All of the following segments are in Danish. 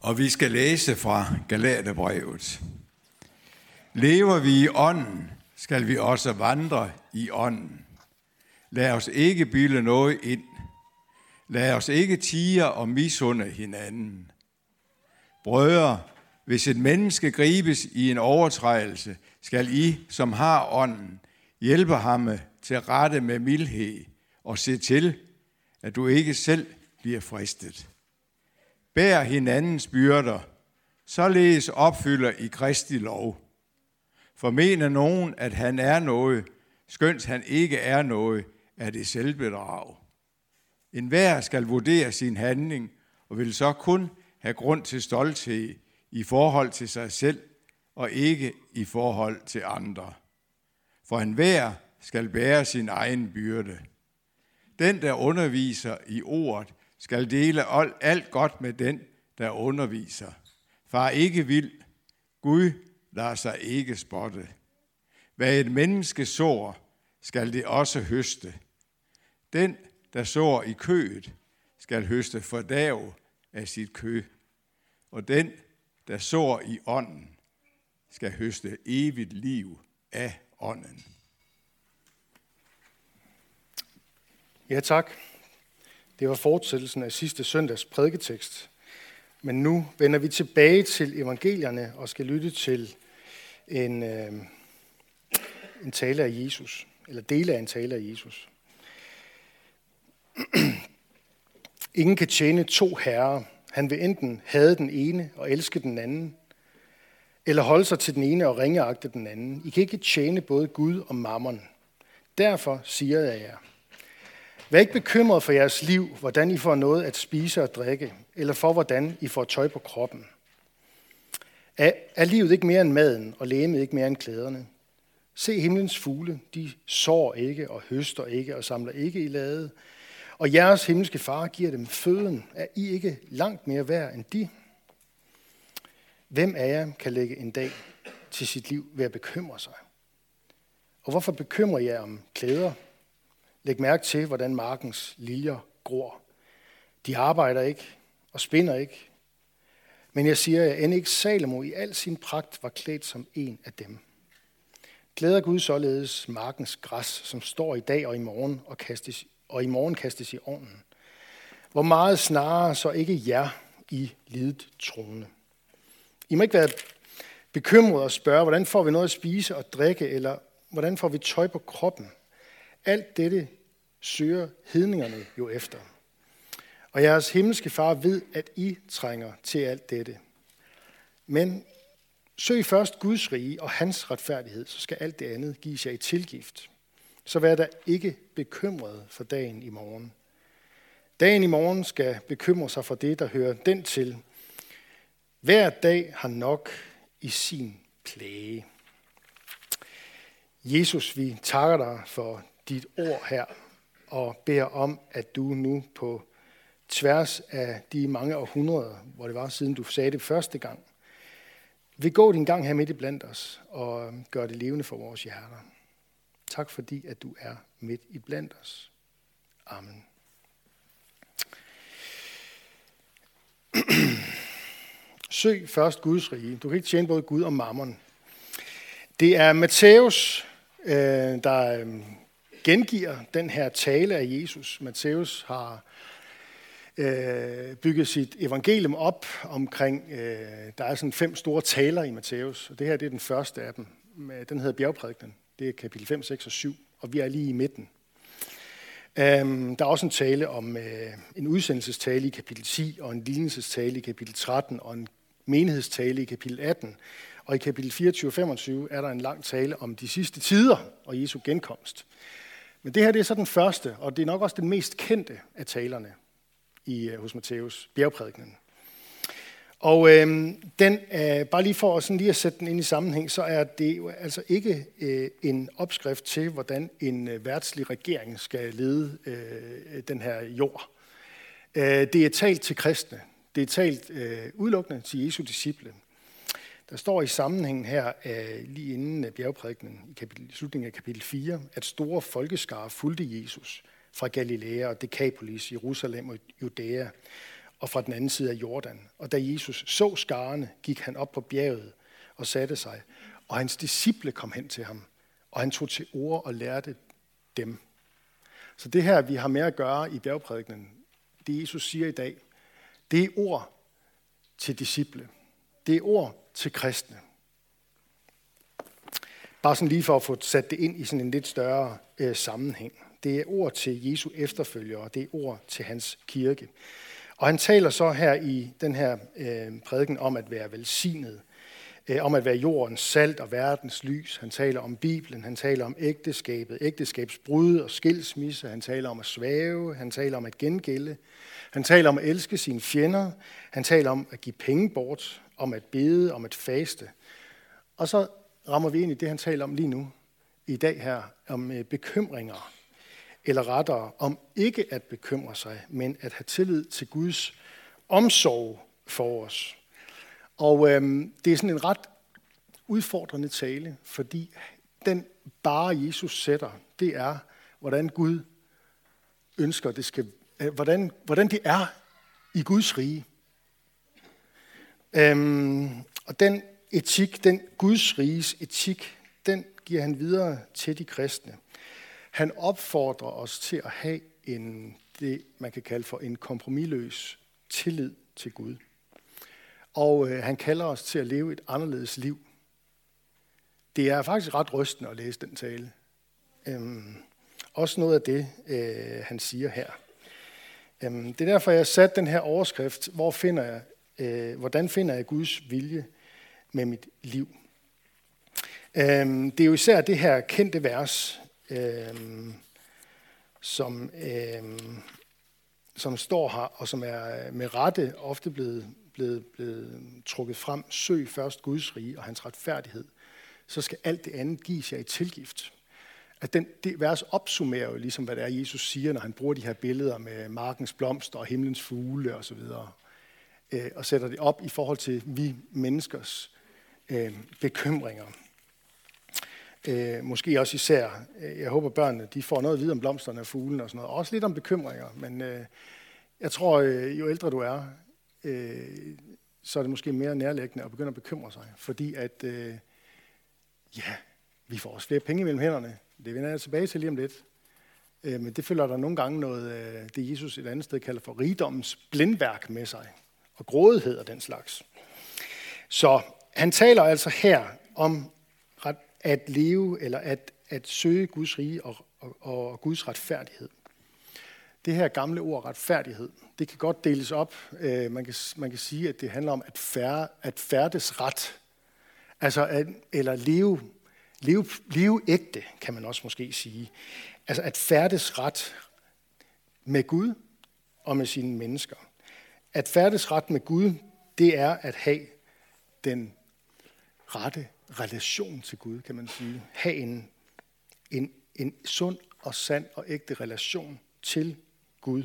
Og vi skal læse fra Galaterbrevet. Lever vi i ånden, skal vi også vandre i ånden. Lad os ikke bilde noget ind. Lad os ikke tige og misunde hinanden. Brødre, hvis et menneske gribes i en overtrædelse, skal I, som har ånden, hjælpe ham til rette med mildhed og se til, at du ikke selv bliver fristet. Bær hinandens byrder, således opfylder i Kristi lov. For mener nogen, at han er noget, skønt han ikke er noget, er det selvbedrag. En hver skal vurdere sin handling, og vil så kun have grund til stolthed i forhold til sig selv, og ikke i forhold til andre. For enhver skal bære sin egen byrde. Den, der underviser i ordet, skal dele alt godt med den, der underviser. Far ikke vild, Gud lader sig ikke spotte. Hvad et menneske sår, skal det også høste. Den, der sår i kødet, skal høste fordav af sit kø. Og den, der sår i ånden, skal høste evigt liv af ånden. Ja, tak. Det var fortsættelsen af sidste søndags prædiketekst. Men nu vender vi tilbage til evangelierne og skal lytte til en, øh, en tale af Jesus, eller dele af en tale af Jesus. Ingen kan tjene to herrer. Han vil enten hade den ene og elske den anden, eller holde sig til den ene og ringeagte den anden. I kan ikke tjene både Gud og mammon. Derfor siger jeg jer, Vær ikke bekymret for jeres liv, hvordan I får noget at spise og drikke, eller for hvordan I får tøj på kroppen. Er, er livet ikke mere end maden, og lægemet ikke mere end klæderne? Se himlens fugle, de sår ikke og høster ikke og samler ikke i lade. Og jeres himmelske far giver dem føden. Er I ikke langt mere værd end de? Hvem af jer kan lægge en dag til sit liv ved at bekymre sig? Og hvorfor bekymrer jer om klæder? Læg mærke til, hvordan markens liljer gror. De arbejder ikke og spinder ikke. Men jeg siger jer, end ikke Salomo i al sin pragt var klædt som en af dem. Glæder Gud således markens græs, som står i dag og i morgen og, kastes, og i morgen kastes i ovnen. Hvor meget snarere så ikke jer i lidet trone. I må ikke være bekymrede og spørge, hvordan får vi noget at spise og drikke, eller hvordan får vi tøj på kroppen? Alt dette søger hedningerne jo efter. Og jeres himmelske far ved, at I trænger til alt dette. Men søg først Guds rige og hans retfærdighed, så skal alt det andet gives jer i tilgift. Så vær der ikke bekymret for dagen i morgen. Dagen i morgen skal bekymre sig for det, der hører den til. Hver dag har nok i sin plage. Jesus, vi takker dig for dit ord her, og beder om, at du nu på tværs af de mange århundreder, hvor det var siden du sagde det første gang, vil gå din gang her midt i blandt os og gøre det levende for vores hjerter. Tak fordi, at du er midt i blandt os. Amen. Søg først Guds rige. Du kan ikke tjene både Gud og mammon. Det er Matthæus, øh, der øh, gengiver den her tale af Jesus. Matthæus har øh, bygget sit evangelium op omkring, øh, der er sådan fem store taler i Matthæus, og det her det er den første af dem. Den hedder bjergprædikenen. Det er kapitel 5, 6 og 7, og vi er lige i midten. Um, der er også en tale om uh, en udsendelsestale i kapitel 10, og en lignelsestale i kapitel 13, og en menighedstale i kapitel 18. Og i kapitel 24 og 25 er der en lang tale om de sidste tider og Jesu genkomst. Men det her det er så den første, og det er nok også den mest kendte af talerne i, øh, hos Matthæus, bjergprædikenen. Og øh, den, øh, bare lige for sådan lige at sætte den ind i sammenhæng, så er det jo altså ikke øh, en opskrift til, hvordan en øh, værtslig regering skal lede øh, den her jord. Øh, det er talt til kristne. Det er talt øh, udelukkende til Jesu disciple. Der står i sammenhængen her, øh, lige inden øh, bjergprædikkenen, bjergprædikenen, i kapitel, slutningen af kapitel 4, at store folkeskare fulgte Jesus fra Galilea og Decapolis, Jerusalem og Judæa, og fra den anden side af Jordan. Og da Jesus så skarne, gik han op på bjerget og satte sig. Og hans disciple kom hen til ham, og han tog til ord og lærte dem. Så det her, vi har med at gøre i bjergprædikenen, det Jesus siger i dag, det er ord til disciple. Det er ord til kristne. Bare sådan lige for at få sat det ind i sådan en lidt større øh, sammenhæng. Det er ord til Jesu efterfølgere, og det er ord til hans kirke. Og han taler så her i den her øh, prædiken om at være velsignet, øh, om at være jordens salt og verdens lys. Han taler om Bibelen, han taler om ægteskabet, ægteskabsbrud og skilsmisse. Han taler om at svæve, han taler om at gengælde. Han taler om at elske sine fjender. Han taler om at give penge bort, om at bede, om at faste. Og så rammer vi ind i det, han taler om lige nu, i dag her, om øh, bekymringer eller rettere om ikke at bekymre sig, men at have tillid til Guds omsorg for os. Og øhm, det er sådan en ret udfordrende tale, fordi den bare Jesus sætter, det er, hvordan Gud ønsker, det skal, øh, hvordan, hvordan det er i Guds rige. Øhm, og den etik, den Guds riges etik, den giver han videre til de kristne. Han opfordrer os til at have en, det, man kan kalde for en kompromilløs tillid til Gud. Og øh, han kalder os til at leve et anderledes liv. Det er faktisk ret rystende at læse den tale. Øhm, også noget af det, øh, han siger her. Øhm, det er derfor, jeg har sat den her overskrift, hvor finder jeg, øh, hvordan finder jeg Guds vilje med mit liv? Øh, det er jo især det her kendte vers, øh, som, øh, som står her, og som er øh, med rette ofte blevet, blevet, blevet trukket frem. Søg først Guds rige og hans retfærdighed, så skal alt det andet gives jer i tilgift. At den, det vers opsummerer jo ligesom, hvad det er, Jesus siger, når han bruger de her billeder med markens blomster og himlens fugle osv., og, øh, og sætter det op i forhold til vi menneskers øh, bekymringer. Øh, måske også især, øh, jeg håber børnene de får noget at vide om blomsterne og fuglene og sådan noget. Også lidt om bekymringer, men øh, jeg tror, øh, jo ældre du er, øh, så er det måske mere nærlæggende at begynde at bekymre sig. Fordi at, øh, ja, vi får også flere penge mellem hænderne. Det vender jeg tilbage til lige om lidt. Øh, men det følger der nogle gange noget, øh, det Jesus et andet sted kalder for rigdommens blindværk med sig. Og grådighed og den slags. Så han taler altså her om at leve eller at, at søge Guds rige og, og, og Guds retfærdighed. Det her gamle ord retfærdighed, det kan godt deles op. Øh, man, kan, man kan sige, at det handler om at, færre, at færdes ret. Altså at, eller leve, leve, leve ægte, kan man også måske sige. Altså at færdes ret med Gud og med sine mennesker. At færdes ret med Gud, det er at have den rette relation til Gud, kan man sige. Have en, en, en sund og sand og ægte relation til Gud.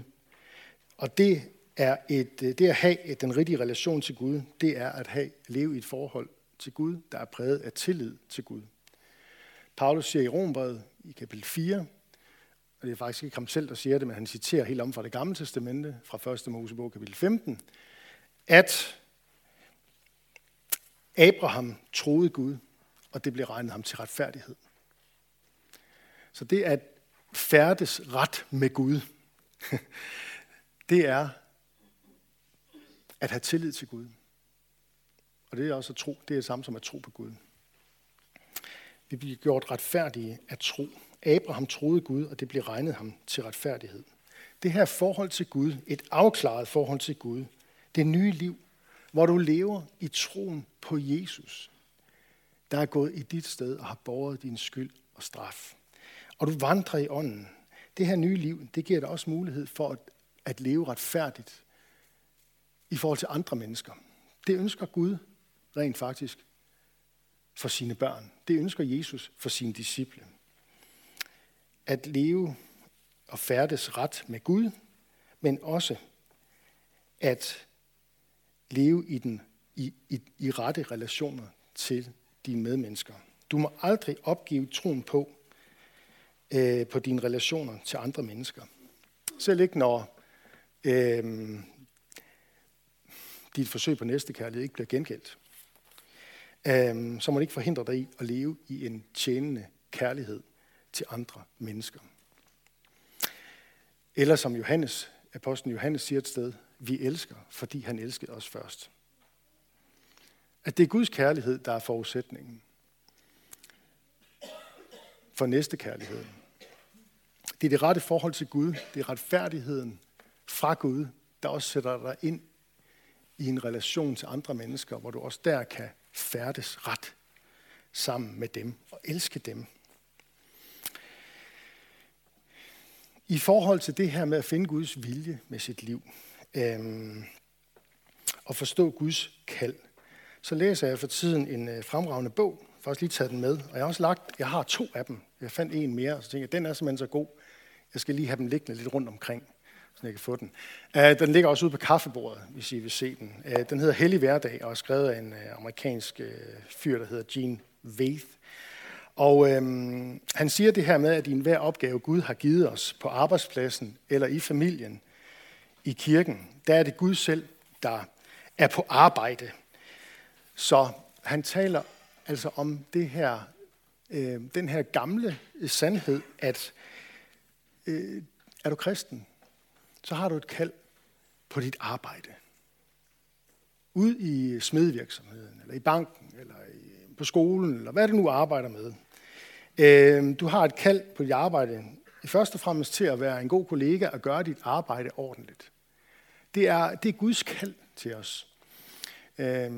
Og det er et, det at have den rigtige relation til Gud, det er at have, leve i et forhold til Gud, der er præget af tillid til Gud. Paulus siger i Rombrevet i kapitel 4, og det er faktisk ikke ham selv, der siger det, men han citerer helt om fra det gamle testamente, fra 1. Mosebog kapitel 15, at Abraham troede Gud, og det blev regnet ham til retfærdighed. Så det at færdes ret med Gud, det er at have tillid til Gud. Og det er også at tro, det er det samme som at tro på Gud. Vi bliver gjort retfærdige at tro. Abraham troede Gud, og det blev regnet ham til retfærdighed. Det her forhold til Gud, et afklaret forhold til Gud, det nye liv, hvor du lever i troen på Jesus, der er gået i dit sted og har båret din skyld og straf. Og du vandrer i ånden. Det her nye liv, det giver dig også mulighed for at, at leve retfærdigt i forhold til andre mennesker. Det ønsker Gud rent faktisk for sine børn. Det ønsker Jesus for sine disciple. At leve og færdes ret med Gud, men også at leve i, den, i, i, i rette relationer til dine medmennesker. Du må aldrig opgive troen på, øh, på dine relationer til andre mennesker. Selv ikke når, øh, dit forsøg på næste kærlighed ikke bliver gengældt, Øh, så må det ikke forhindre dig i at leve i en tjenende kærlighed til andre mennesker. Eller som Johannes, apostlen Johannes siger et sted, vi elsker, fordi han elskede os først. At det er Guds kærlighed, der er forudsætningen for næste kærlighed. Det er det rette forhold til Gud. Det er retfærdigheden fra Gud, der også sætter dig ind i en relation til andre mennesker, hvor du også der kan færdes ret sammen med dem og elske dem. I forhold til det her med at finde Guds vilje med sit liv øhm, og forstå Guds kald, så læser jeg for tiden en øh, fremragende bog. Jeg har faktisk lige taget den med. Og jeg har også lagt, jeg har to af dem. Jeg fandt en mere, og så tænkte jeg, den er simpelthen så god. Jeg skal lige have dem liggende lidt rundt omkring, så jeg kan få den. Uh, den ligger også ude på kaffebordet, hvis I vil se den. Øh, den hedder Hellig Hverdag, og er skrevet af en øh, amerikansk fyr, der hedder Gene Vaith. Og øhm, han siger det her med, at i enhver opgave, Gud har givet os på arbejdspladsen eller i familien, i kirken, der er det Gud selv, der er på arbejde. Så han taler altså om det her, øh, den her gamle sandhed, at øh, er du kristen, så har du et kald på dit arbejde. Ud i smedvirksomheden, eller i banken, eller i, på skolen, eller hvad du nu arbejder med. Øh, du har et kald på dit arbejde, først og fremmest til at være en god kollega og gøre dit arbejde ordentligt. Det er, det er Guds kald til os. Øh,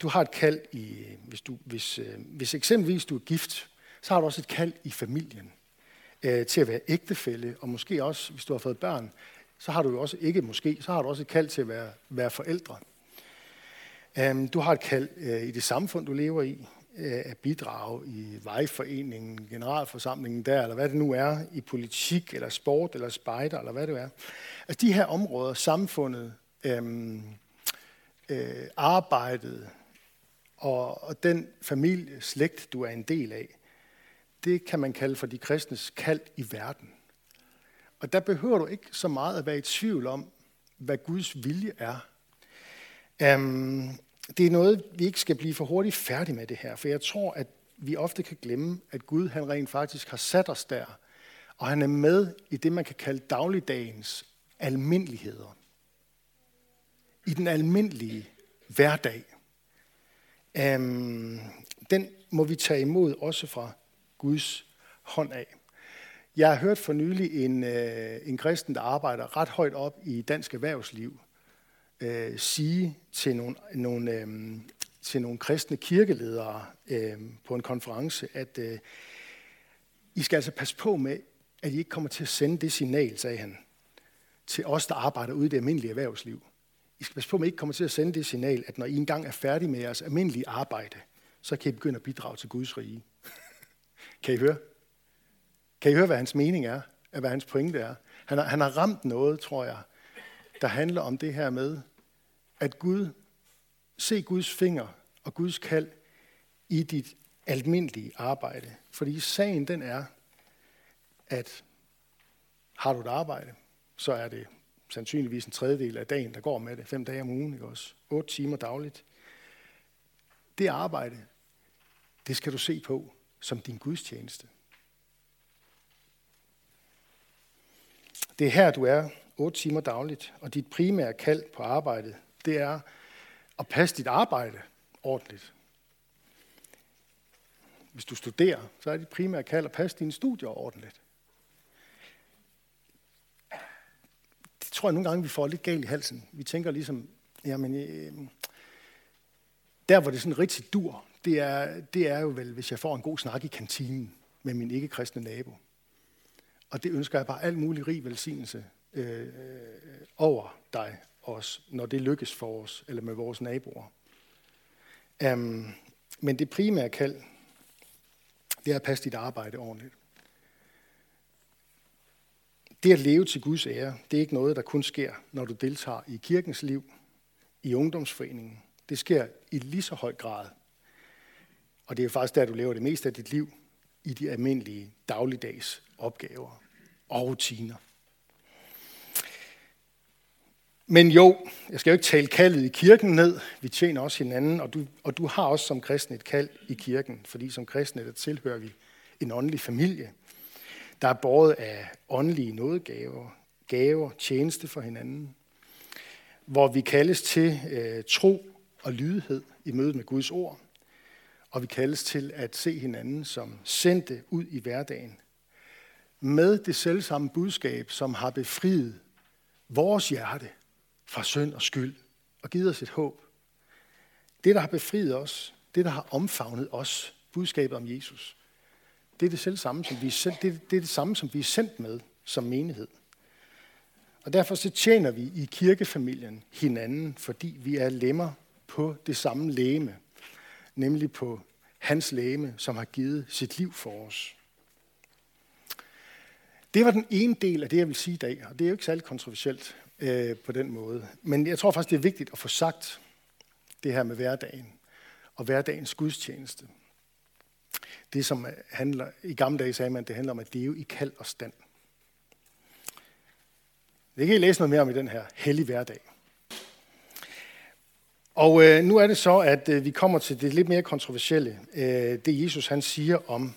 du har et kald i, hvis, du, hvis, øh, hvis eksempelvis du er gift, så har du også et kald i familien øh, til at være ægtefælle, og måske også, hvis du har fået børn, så har du jo også, ikke måske, så har du også et kald til at være, være forældre. Um, du har et kald øh, i det samfund, du lever i, Øh, at bidrage i vejforeningen, generalforsamlingen der, eller hvad det nu er, i politik, eller sport, eller spejder, eller hvad det er. Altså de her områder, samfundet, øhm, øh, arbejdet, og, og den familie, slægt, du er en del af, det kan man kalde for de kristnes kald i verden. Og der behøver du ikke så meget at være i tvivl om, hvad Guds vilje er. Øhm, det er noget, vi ikke skal blive for hurtigt færdige med det her, for jeg tror, at vi ofte kan glemme, at Gud han rent faktisk har sat os der, og han er med i det, man kan kalde dagligdagens almindeligheder. I den almindelige hverdag. Øhm, den må vi tage imod også fra Guds hånd af. Jeg har hørt for nylig en, øh, en kristen, der arbejder ret højt op i dansk erhvervsliv, øh, sige til nogle, nogle, øh, til nogle kristne kirkeledere øh, på en konference, at øh, I skal altså passe på med, at I ikke kommer til at sende det signal, sagde han, til os, der arbejder ude i det almindelige erhvervsliv. I skal passe på, at I ikke kommer til at sende det signal, at når I engang er færdige med jeres almindelige arbejde, så kan I begynde at bidrage til Guds rige. kan I høre? Kan I høre, hvad hans mening er? Hvad hans pointe er? Han har, han har ramt noget, tror jeg, der handler om det her med, at Gud, se Guds finger og Guds kald i dit almindelige arbejde. Fordi sagen den er, at har du et arbejde, så er det sandsynligvis en tredjedel af dagen, der går med det. Fem dage om ugen, ikke også? Otte timer dagligt. Det arbejde, det skal du se på som din gudstjeneste. Det er her, du er otte timer dagligt, og dit primære kald på arbejdet, det er at passe dit arbejde ordentligt. Hvis du studerer, så er dit primære kald at passe dine studier ordentligt. Det tror jeg nogle gange, vi får lidt galt i halsen. Vi tænker ligesom, jamen, øh, der hvor det sådan rigtig dur, det er, det er jo vel, hvis jeg får en god snak i kantinen med min ikke-kristne nabo. Og det ønsker jeg bare al mulig rig velsignelse øh, øh over dig os, når det lykkes for os, eller med vores naboer. Um, men det primære kald, det er at passe dit arbejde ordentligt. Det at leve til Guds ære, det er ikke noget, der kun sker, når du deltager i kirkens liv, i ungdomsforeningen. Det sker i lige så høj grad. Og det er faktisk der, du lever det meste af dit liv, i de almindelige dagligdags opgaver og rutiner. Men jo, jeg skal jo ikke tale kaldet i kirken ned. Vi tjener også hinanden, og du, og du har også som kristen et kald i kirken, fordi som kristne der tilhører vi en åndelig familie, der er båret af åndelige nådegaver, gaver, tjeneste for hinanden, hvor vi kaldes til øh, tro og lydighed i mødet med Guds ord, og vi kaldes til at se hinanden som sendte ud i hverdagen, med det selvsamme budskab, som har befriet vores hjerte fra synd og skyld og givet os et håb. Det, der har befriet os, det, der har omfavnet os, budskabet om Jesus, det er det selv samme, som vi er sendt, det, det er det samme, som vi er sendt med som menighed. Og derfor så tjener vi i kirkefamilien hinanden, fordi vi er lemmer på det samme læme, nemlig på hans læme, som har givet sit liv for os. Det var den ene del af det, jeg vil sige i dag, og det er jo ikke særlig kontroversielt øh, på den måde. Men jeg tror faktisk, det er vigtigt at få sagt det her med hverdagen og hverdagens gudstjeneste. Det, som handler, i gamle dage sagde man, det handler om at leve i kald og stand. Det kan I læse noget mere om i den her hellige hverdag. Og øh, nu er det så, at øh, vi kommer til det lidt mere kontroversielle. Øh, det Jesus han siger om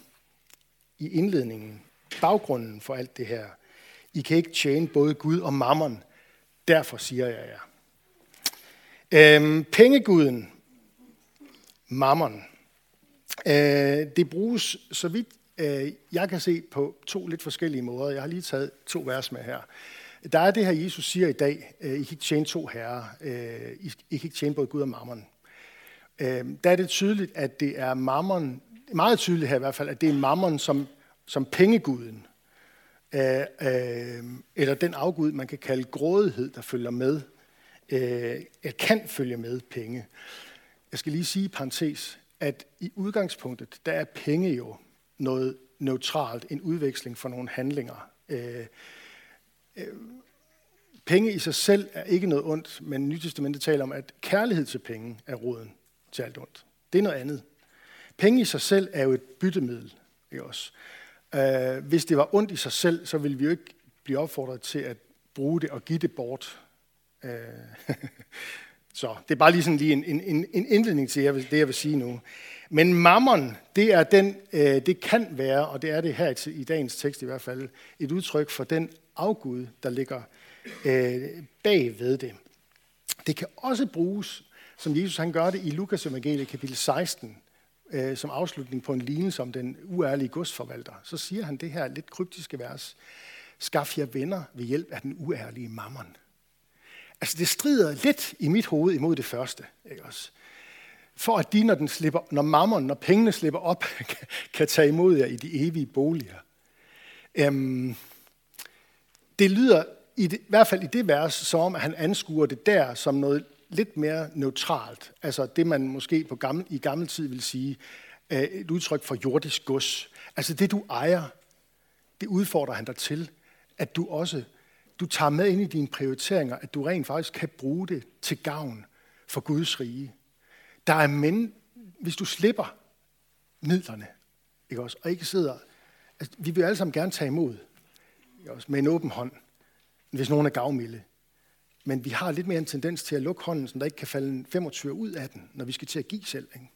i indledningen, baggrunden for alt det her. I kan ikke tjene både Gud og mammon. Derfor siger jeg ja. Øhm, pengeguden, mammon, øh, det bruges, så vidt øh, jeg kan se, på to lidt forskellige måder. Jeg har lige taget to vers med her. Der er det her, Jesus siger i dag, øh, I kan ikke tjene to herrer. Øh, I kan ikke tjene både Gud og mammon. Øh, der er det tydeligt, at det er mammon, meget tydeligt her i hvert fald, at det er mammon som, som pengeguden. Øh, eller den afgud, man kan kalde grådighed, der følger med. Øh, eller kan følge med penge. Jeg skal lige sige i parentes, at i udgangspunktet, der er penge jo noget neutralt, en udveksling for nogle handlinger. Øh, øh, penge i sig selv er ikke noget ondt, men Nytestamentet taler om, at kærlighed til penge er roden til alt ondt. Det er noget andet. Penge i sig selv er jo et byttemiddel. Ikke også? Øh, hvis det var ondt i sig selv, så ville vi jo ikke blive opfordret til at bruge det og give det bort. Øh, så det er bare lige sådan lige en, en, en, en indledning til det, jeg vil sige nu. Men mammon, det er den, øh, det kan være, og det er det her i dagens tekst i hvert fald, et udtryk for den afgud, der ligger øh, bag ved det. Det kan også bruges, som Jesus han gør det i Lukas evangeliet kapitel 16, øh, som afslutning på en lignelse som den uærlige godsforvalter. Så siger han det her lidt kryptiske vers. Skaff jer venner ved hjælp af den uærlige mammon. Altså det strider lidt i mit hoved imod det første. Ikke også? For at de, når, den slipper, når mammon, når pengene slipper op, kan, kan tage imod jer i de evige boliger. Øhm, det lyder i, det, i hvert fald i det vers, som om at han anskuer det der som noget lidt mere neutralt. Altså det, man måske på gammel, i gammel tid vil sige, øh, et udtryk for jordisk gods. Altså det, du ejer, det udfordrer han dig til, at du også du tager med ind i dine prioriteringer, at du rent faktisk kan bruge det til gavn for Guds rige. Der er men, hvis du slipper midlerne, ikke også, og ikke sidder, altså, vi vil alle sammen gerne tage imod, ikke også med en åben hånd, hvis nogen er gavmilde. Men vi har lidt mere en tendens til at lukke hånden, så der ikke kan falde 25 ud af den, når vi skal til at give selv. Ikke?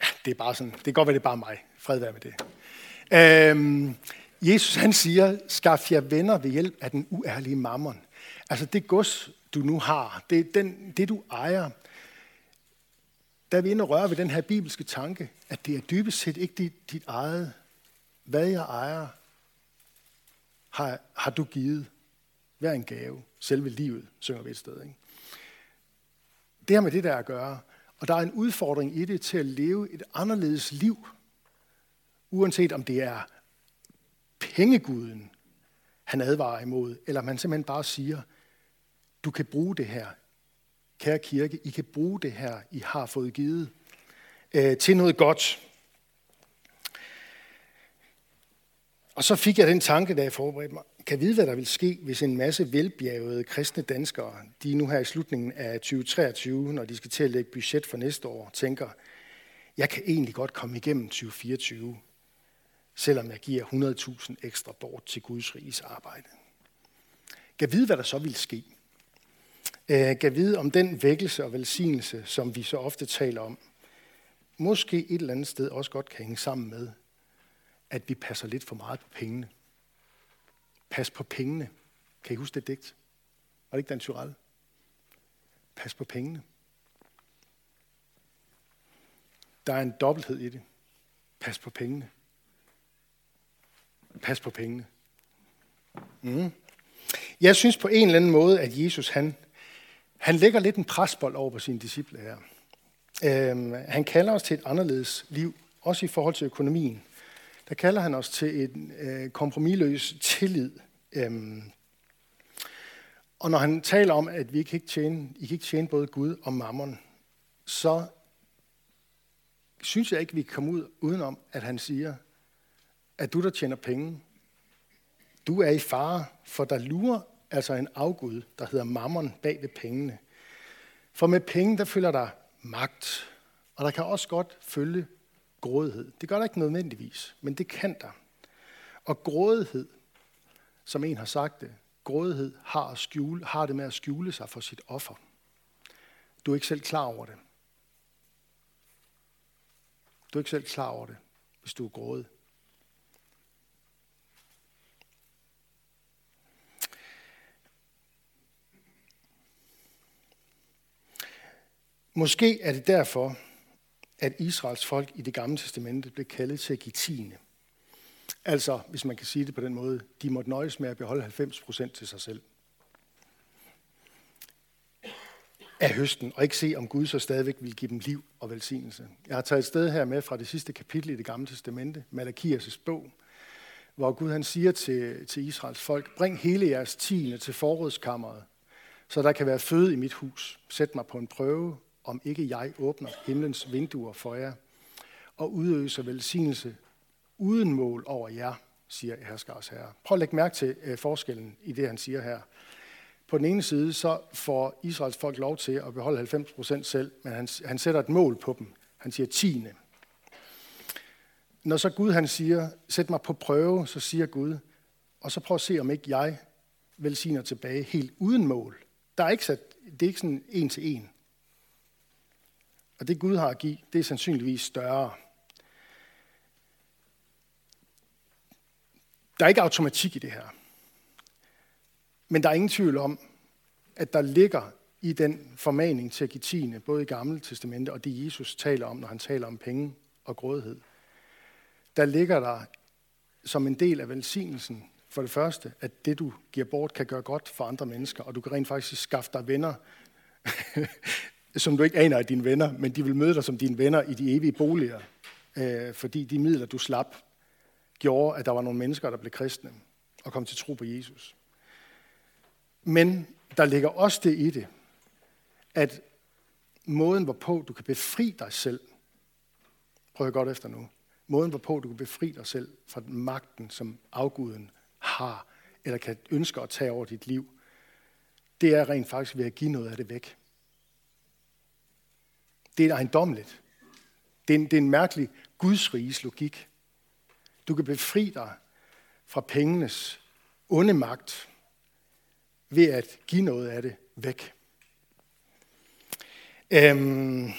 ja, det er bare sådan. Det kan godt være, det er bare mig. Fred være med det. Øhm, Jesus han siger, skaff jer venner ved hjælp af den uærlige mammon. Altså det gods, du nu har, det, den, det du ejer, der er vi inde og røre ved den her bibelske tanke, at det er dybest set ikke dit, dit eget. Hvad jeg ejer, har, har du givet hver en gave. Selve livet, synger vi et sted. Ikke? Det har med det der at gøre. Og der er en udfordring i det til at leve et anderledes liv. Uanset om det er pengeguden, han advarer imod, eller man simpelthen bare siger, du kan bruge det her, kære kirke, I kan bruge det her, I har fået givet, øh, til noget godt. Og så fik jeg den tanke, da jeg forberedte mig, kan vide, hvad der vil ske, hvis en masse velbjergede kristne danskere, de nu her i slutningen af 2023, når de skal til at lægge budget for næste år, tænker, jeg kan egentlig godt komme igennem 2024, selvom jeg giver 100.000 ekstra bort til Guds riges arbejde. Kan vide, hvad der så vil ske. Øh, kan vide om den vækkelse og velsignelse, som vi så ofte taler om, måske et eller andet sted også godt kan hænge sammen med, at vi passer lidt for meget på pengene. Pas på pengene. Kan I huske det digt? Var det ikke Dan Tyrell? Pas på pengene. Der er en dobbelthed i det. Pas på pengene. Pas på pengene. Mm. Jeg synes på en eller anden måde, at Jesus han, han lægger lidt en presbold over på sine disciple her. Øhm, han kalder os til et anderledes liv, også i forhold til økonomien. Der kalder han os til en øh, kompromilløs tillid. Øhm, og når han taler om, at vi ikke kan tjene, I kan ikke tjene både Gud og mammon, så synes jeg ikke, vi kan komme ud udenom, at han siger, at du, der tjener penge, du er i fare, for der lurer altså en afgud, der hedder mammon bag ved pengene. For med penge, der følger der magt, og der kan også godt følge grådighed. Det gør der ikke nødvendigvis, men det kan der. Og grådighed, som en har sagt det, grådighed har, at skjule, har det med at skjule sig for sit offer. Du er ikke selv klar over det. Du er ikke selv klar over det, hvis du er grådig. Måske er det derfor, at Israels folk i det gamle testamente blev kaldet til at give tiende. Altså, hvis man kan sige det på den måde, de måtte nøjes med at beholde 90 procent til sig selv. Af høsten, og ikke se, om Gud så stadigvæk vil give dem liv og velsignelse. Jeg har taget et sted her med fra det sidste kapitel i det gamle testamente, Malakias' bog, hvor Gud han siger til, til Israels folk, bring hele jeres tiende til forrådskammeret, så der kan være føde i mit hus. Sæt mig på en prøve, om ikke jeg åbner himlens vinduer for jer og udøser velsignelse uden mål over jer, siger herskers herre. Prøv at lægge mærke til øh, forskellen i det, han siger her. På den ene side, så får Israels folk lov til at beholde 90 procent selv, men han, han sætter et mål på dem. Han siger tiende. Når så Gud han siger, sæt mig på prøve, så siger Gud, og så prøv at se, om ikke jeg velsigner tilbage helt uden mål. Der er ikke sat, det er ikke sådan en til en. Og det Gud har at give, det er sandsynligvis større. Der er ikke automatik i det her. Men der er ingen tvivl om, at der ligger i den formaning til at give tiende, både i Gamle Testamente og det Jesus taler om, når han taler om penge og grådighed. Der ligger der som en del af velsignelsen, for det første, at det du giver bort kan gøre godt for andre mennesker, og du kan rent faktisk skaffe dig venner, som du ikke aner er dine venner, men de vil møde dig som dine venner i de evige boliger, øh, fordi de midler, du slap, gjorde, at der var nogle mennesker, der blev kristne og kom til tro på Jesus. Men der ligger også det i det, at måden, hvorpå du kan befri dig selv, prøv godt efter nu, måden, hvorpå du kan befri dig selv fra den magten, som afguden har, eller kan ønske at tage over dit liv, det er rent faktisk ved at give noget af det væk. Det er ejendomligt. Det er en, det er en mærkelig gudsriges logik. Du kan befri dig fra pengenes onde magt ved at give noget af det væk. Øhm,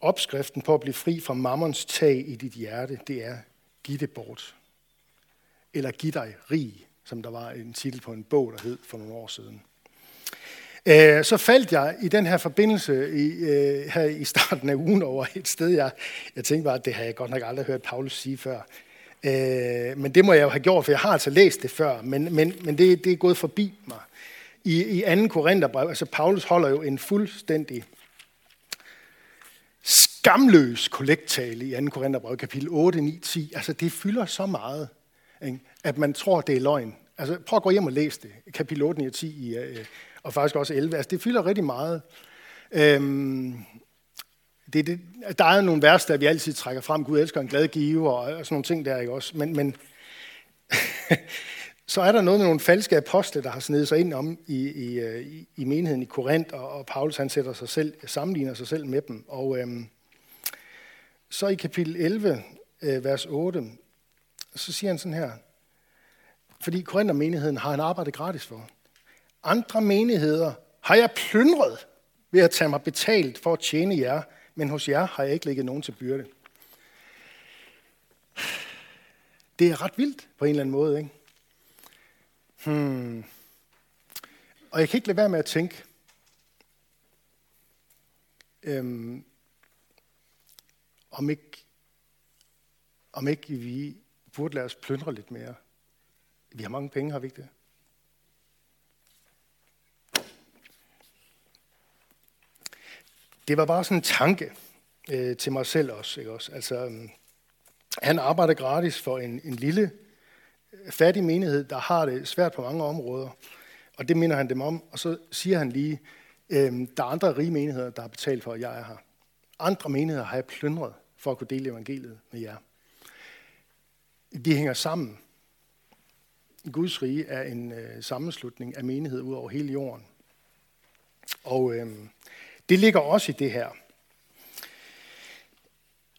opskriften på at blive fri fra mammons tag i dit hjerte, det er, giv det bort. Eller giv dig rig, som der var en titel på en bog, der hed for nogle år siden. Øh, så faldt jeg i den her forbindelse i, øh, her i starten af ugen over et sted, jeg, jeg tænkte bare, at det har jeg godt nok aldrig hørt Paulus sige før. Øh, men det må jeg jo have gjort, for jeg har altså læst det før, men, men, men det, det er gået forbi mig. I, i 2. Korintherbrev, altså Paulus holder jo en fuldstændig skamløs kollektale i 2. Korintherbrev, kapitel 8, 9, 10. Altså det fylder så meget, ikke? at man tror, det er løgn. Altså prøv at gå hjem og læse det, kapitel 8, 9 og 10 i, øh, og faktisk også 11. Altså, det fylder rigtig meget. Øhm, det, det, der er nogle vers, der vi altid trækker frem. Gud elsker en glad give og, og sådan nogle ting der, ikke også? Men, men så er der noget med nogle falske apostle, der har snedet sig ind om i, i, øh, i, i menigheden i Korinth, og, og Paulus han sætter sig selv, sammenligner sig selv med dem. Og øhm, så i kapitel 11, øh, vers 8, så siger han sådan her, Fordi Korinther-menigheden har han arbejdet gratis for. Andre menigheder har jeg plyndret ved at tage mig betalt for at tjene jer, men hos jer har jeg ikke ligget nogen til byrde. Det er ret vildt på en eller anden måde, ikke? Hmm. Og jeg kan ikke lade være med at tænke, øhm, om ikke, om ikke vi burde lade os plyndre lidt mere. Vi har mange penge, har vi ikke det? Det var bare sådan en tanke øh, til mig selv også. Ikke også? Altså, øh, han arbejder gratis for en, en lille, øh, fattig menighed, der har det svært på mange områder. Og det minder han dem om. Og så siger han lige, øh, der er andre rige menigheder, der har betalt for, at jeg er her. Andre menigheder har jeg plyndret for at kunne dele evangeliet med jer. De hænger sammen. Guds rige er en øh, sammenslutning af menighed ud over hele jorden. Og øh, det ligger også i det her.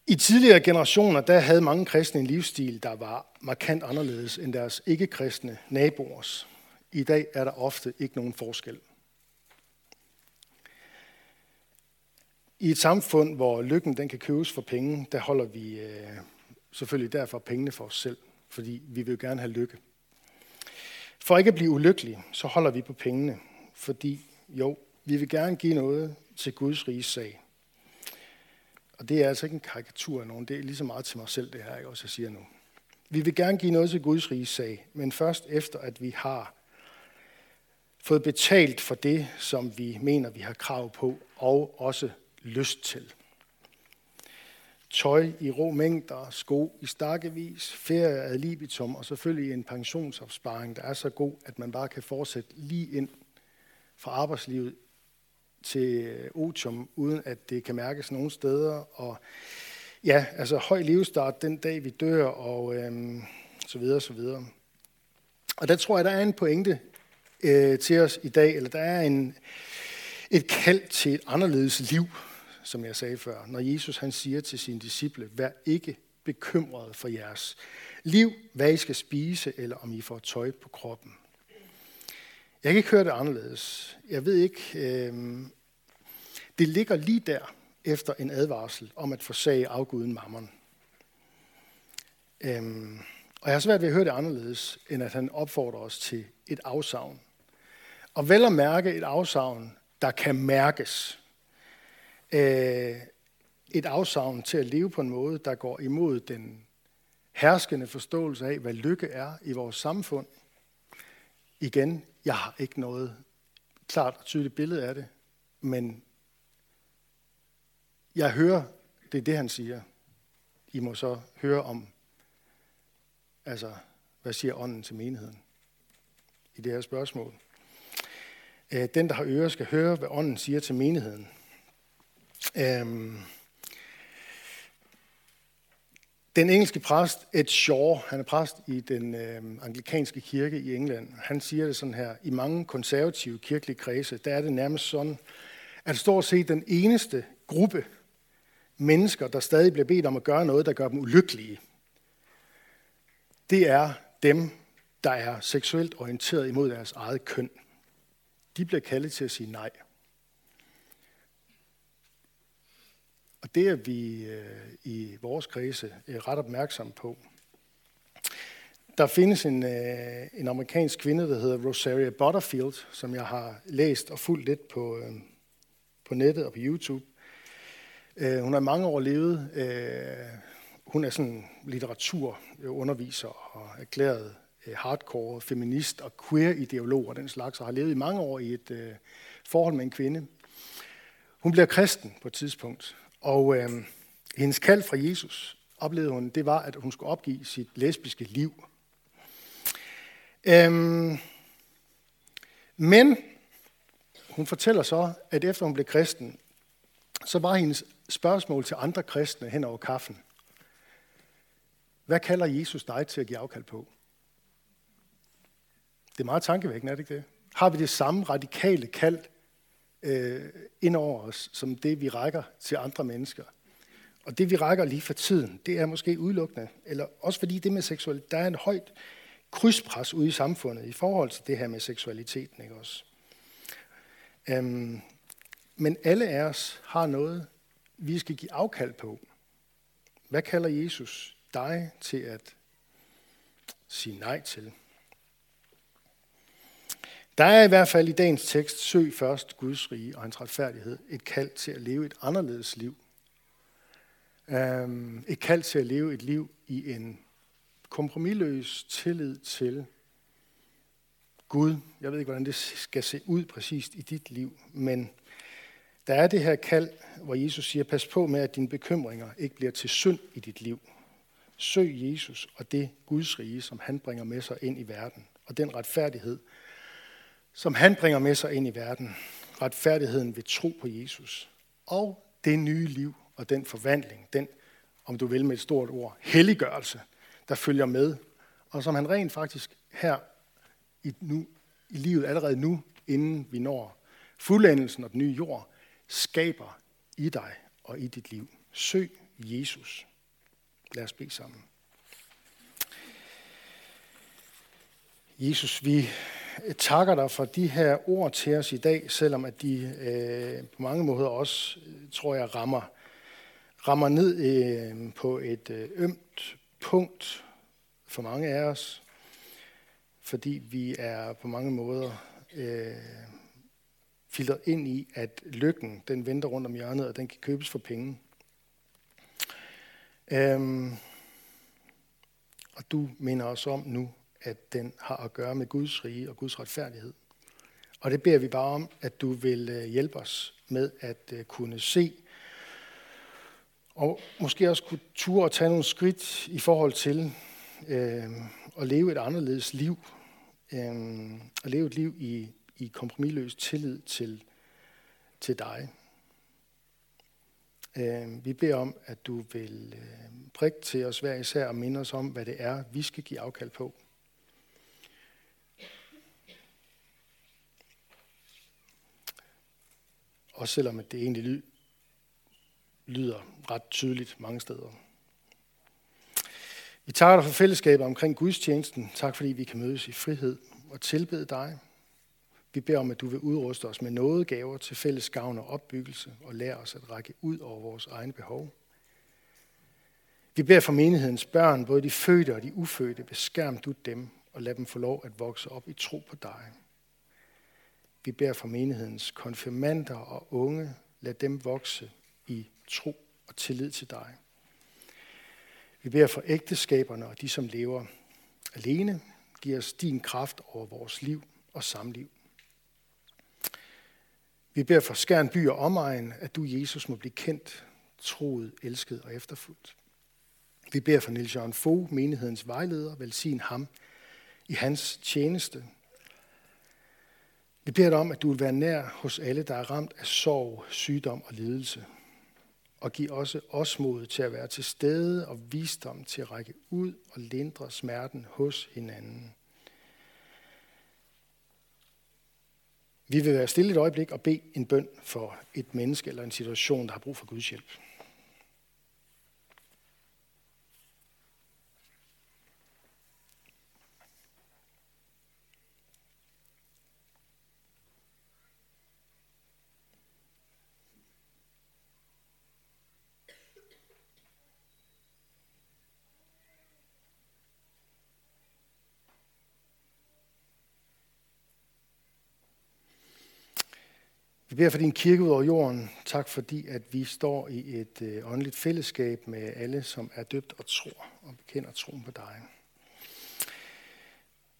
I tidligere generationer, der havde mange kristne en livsstil, der var markant anderledes end deres ikke-kristne naboers. I dag er der ofte ikke nogen forskel. I et samfund, hvor lykken den kan købes for penge, der holder vi øh, selvfølgelig derfor pengene for os selv, fordi vi vil gerne have lykke. For ikke at blive ulykkelig, så holder vi på pengene, fordi jo, vi vil gerne give noget til Guds rige sag. Og det er altså ikke en karikatur af nogen, det er lige så meget til mig selv, det her, jeg også siger nu. Vi vil gerne give noget til Guds rige sag, men først efter, at vi har fået betalt for det, som vi mener, vi har krav på, og også lyst til. Tøj i rå mængder, sko i stakkevis, ferie ad libitum og selvfølgelig en pensionsopsparing, der er så god, at man bare kan fortsætte lige ind fra arbejdslivet til øh, otium, uden at det kan mærkes nogen steder. Og ja, altså høj livsstart den dag, vi dør, og øhm, så videre, så videre. Og der tror jeg, der er en pointe øh, til os i dag, eller der er en, et kald til et anderledes liv, som jeg sagde før, når Jesus han siger til sine disciple, vær ikke bekymret for jeres liv, hvad I skal spise, eller om I får tøj på kroppen. Jeg kan ikke høre det anderledes. Jeg ved ikke, øh, det ligger lige der efter en advarsel om at forsage afguden mammon. Øhm, og jeg har svært ved at høre det anderledes, end at han opfordrer os til et afsavn. Og vel at mærke et afsavn, der kan mærkes. Øh, et afsavn til at leve på en måde, der går imod den herskende forståelse af, hvad lykke er i vores samfund. Igen, jeg har ikke noget klart og tydeligt billede af det, men jeg hører, det er det, han siger. I må så høre om, altså, hvad siger ånden til menigheden i det her spørgsmål. Øh, den, der har ører, skal høre, hvad ånden siger til menigheden. Øhm, den engelske præst Ed Shaw, han er præst i den øh, anglikanske kirke i England, han siger det sådan her, i mange konservative kirkelige kredse, der er det nærmest sådan, at stort set den eneste gruppe mennesker, der stadig bliver bedt om at gøre noget, der gør dem ulykkelige, det er dem, der er seksuelt orienteret imod deres eget køn. De bliver kaldet til at sige nej. Og det er vi øh, i vores kredse øh, ret opmærksom på. Der findes en, øh, en amerikansk kvinde, der hedder Rosaria Butterfield, som jeg har læst og fulgt lidt på, øh, på nettet og på YouTube. Øh, hun har mange år levet. Øh, hun er sådan litteraturunderviser og erklæret øh, hardcore feminist og queer-ideolog og den slags, og har levet i mange år i et øh, forhold med en kvinde. Hun bliver kristen på et tidspunkt, og øh, hendes kald fra Jesus oplevede hun, det var, at hun skulle opgive sit lesbiske liv. Øhm, men hun fortæller så, at efter hun blev kristen, så var hendes spørgsmål til andre kristne hen over kaffen. Hvad kalder Jesus dig til at give afkald på? Det er meget tankevækkende, er det ikke det? Har vi det samme radikale kald øh, ind over os, som det vi rækker til andre mennesker? Og det vi rækker lige for tiden, det er måske udelukkende, eller også fordi det med seksualitet, der er en højt krydspres ude i samfundet i forhold til det her med seksualiteten. Ikke også? Øhm, men alle af os har noget, vi skal give afkald på. Hvad kalder Jesus dig til at sige nej til? Der er i hvert fald i dagens tekst, søg først Guds rige og hans retfærdighed, et kald til at leve et anderledes liv. Øhm, et kald til at leve et liv i en kompromilløs tillid til Gud. Jeg ved ikke, hvordan det skal se ud præcist i dit liv, men der er det her kald, hvor Jesus siger, pas på med, at dine bekymringer ikke bliver til synd i dit liv. Søg Jesus og det Guds rige, som han bringer med sig ind i verden, og den retfærdighed, som han bringer med sig ind i verden. Retfærdigheden ved tro på Jesus. Og det nye liv og den forvandling, den, om du vil med et stort ord, helliggørelse, der følger med, og som han rent faktisk her i, nu, i livet allerede nu, inden vi når fuldendelsen og den nye jord, skaber i dig og i dit liv. Søg Jesus. Lad os bede sammen. Jesus, vi takker dig for de her ord til os i dag, selvom at de øh, på mange måder også, tror jeg, rammer, rammer ned øh, på et øh, ømt punkt for mange af os, fordi vi er på mange måder øh, filtret ind i, at lykken, den venter rundt om hjørnet, og den kan købes for penge. Øhm, og du minder os om nu, at den har at gøre med Guds rige og Guds retfærdighed. Og det beder vi bare om, at du vil øh, hjælpe os med at øh, kunne se, og måske også kunne ture og tage nogle skridt i forhold til øh, at leve et anderledes liv. Øh, at leve et liv i, i kompromilløs tillid til, til dig. Øh, vi beder om, at du vil øh, prikke til os hver især og minde os om, hvad det er, vi skal give afkald på. Også selvom det egentlig lyder ret tydeligt mange steder. Vi takker dig for fællesskabet omkring gudstjenesten. Tak fordi vi kan mødes i frihed og tilbede dig. Vi beder om, at du vil udruste os med noget gaver til fælles gavn og opbyggelse og lære os at række ud over vores egne behov. Vi beder for menighedens børn, både de fødte og de ufødte, beskærm du dem og lad dem få lov at vokse op i tro på dig. Vi beder for menighedens konfirmander og unge, lad dem vokse i tro og tillid til dig. Vi beder for ægteskaberne og de, som lever alene. Giv os din kraft over vores liv og samliv. Vi beder for Skærn by og omegn, at du, Jesus, må blive kendt, troet, elsket og efterfuldt. Vi beder for Niels Jørgen Fogh, menighedens vejleder, velsign ham i hans tjeneste. Vi beder dig om, at du vil være nær hos alle, der er ramt af sorg, sygdom og lidelse. Og giv også os mod til at være til stede og visdom til at række ud og lindre smerten hos hinanden. Vi vil være stille et øjeblik og bede en bøn for et menneske eller en situation, der har brug for Guds hjælp. Vi beder for din kirke ud over jorden. Tak fordi, at vi står i et øh, åndeligt fællesskab med alle, som er døbt og tror og bekender troen på dig.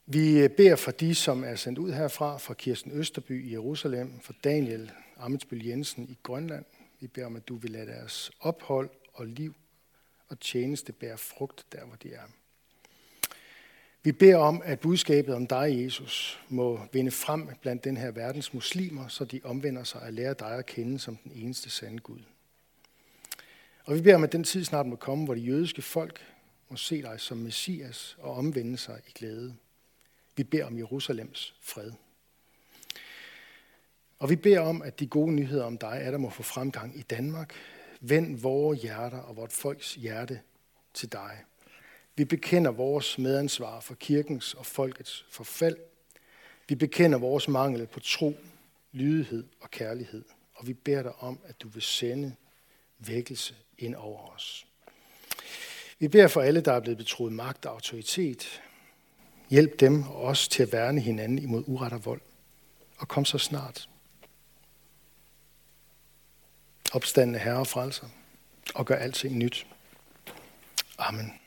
Vi øh, beder for de, som er sendt ud herfra, fra Kirsten Østerby i Jerusalem, for Daniel Amitsbøl Jensen i Grønland. Vi beder om, at du vil lade deres ophold og liv og tjeneste bære frugt der, hvor de er. Vi beder om, at budskabet om dig, Jesus, må vinde frem blandt den her verdens muslimer, så de omvender sig og lærer dig at kende som den eneste sande Gud. Og vi beder om, at den tid snart må komme, hvor de jødiske folk må se dig som Messias og omvende sig i glæde. Vi beder om Jerusalems fred. Og vi beder om, at de gode nyheder om dig er, der må få fremgang i Danmark. Vend vores hjerter og vort folks hjerte til dig. Vi bekender vores medansvar for kirkens og folkets forfald. Vi bekender vores mangel på tro, lydighed og kærlighed. Og vi beder dig om, at du vil sende vækkelse ind over os. Vi beder for alle, der er blevet betroet magt og autoritet. Hjælp dem og os til at værne hinanden imod uret og vold. Og kom så snart. Opstandende Herre og frelser. Og gør alting nyt. Amen.